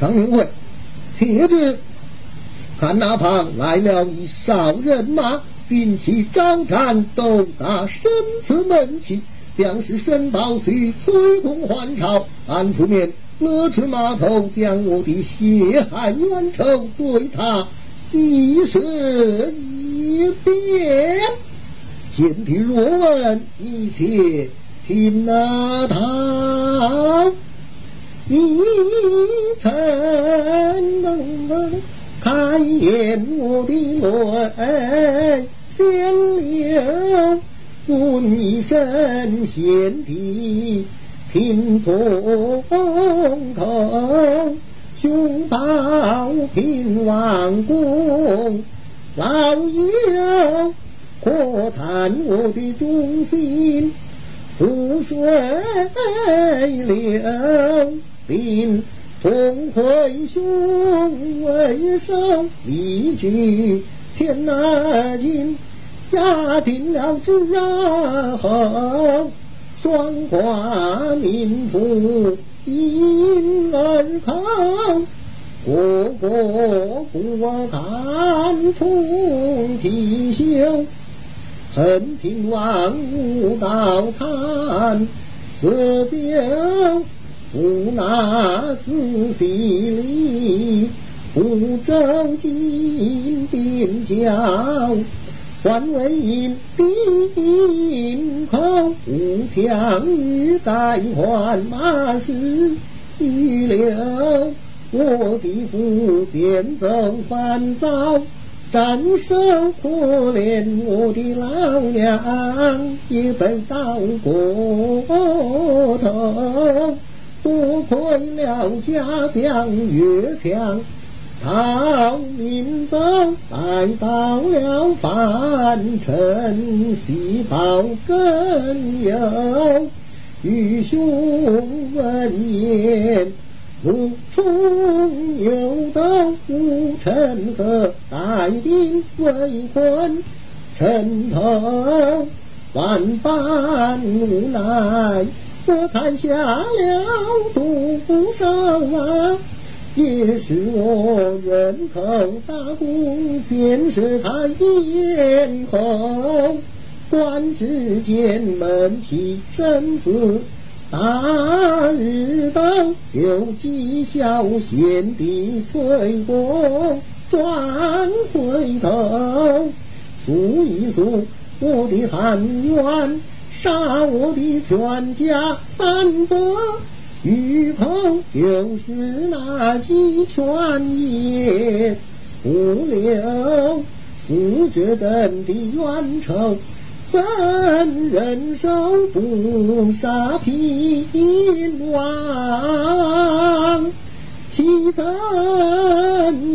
张明慧，且知看那旁来了一哨人马，旌旗招展，斗打生死门旗，像是申宝胥催动还朝。俺出面勒至码头，将我的血海冤仇对他细说一遍。贤弟若问，你且听那他。你曾看眼我的泪先流，尊一声贤弟听从头，兄报平王公老友，可叹我的忠心覆水流。令同回兄为首，一举前拿进，压定了之后，双挂民妇因而口，国国不看同体秀，恨平王无道看此酒。不拿仔细理，不周金边交，换为银兵口，无枪与代换马是预留。我的父剑走烦躁，斩首可怜我的老娘也被刀过头。多亏了家将岳强，逃民走，来到了樊城，喜报更有。愚兄闻言，如冲牛斗，护城河，带兵围困城头，万般无奈。我才下了毒手啊，也是我人口大功，建设他咽喉。官职见门旗身子，大日到就讥笑贤弟崔公，转回头诉一诉我的含冤。杀我的全家三百余口，就是那几泉也不留。死者等的冤仇，怎忍受不杀平王？岂怎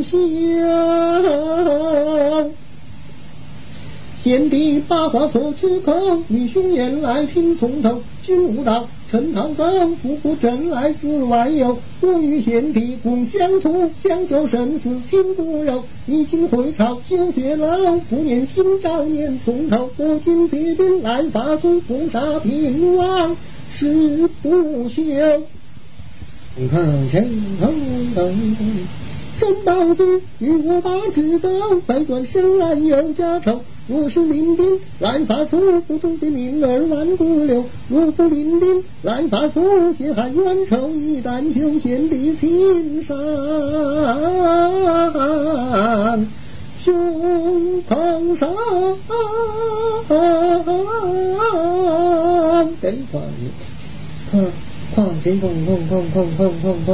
休？贤弟把话说出口，义兄言来听从头。君无道，臣唐走，夫妇正来自外游。我与贤弟共相图，相求生死心不柔。已经回朝休歇楼，不念今朝念从头。我今借兵来伐出，不杀平王誓不休。你看前头等。申宝驹与我把智斗，百转生来有家仇。若是领兵来发出，不中的命儿万古留；若不领兵来发出，血海冤仇一旦休，献帝青山，胸膛上。给快，快快先砰砰砰砰砰砰砰。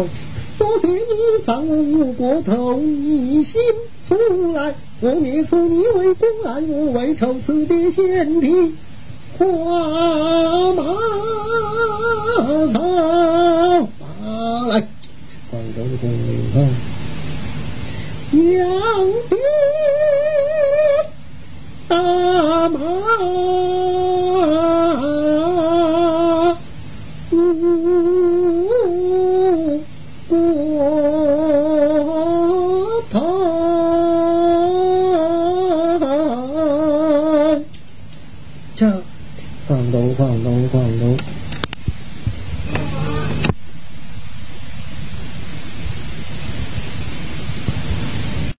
多谢你放我过头，一心出来，我灭除你为公来我为仇，此别贤弟，花马草马来，快走快走，扬鞭都看，都 có.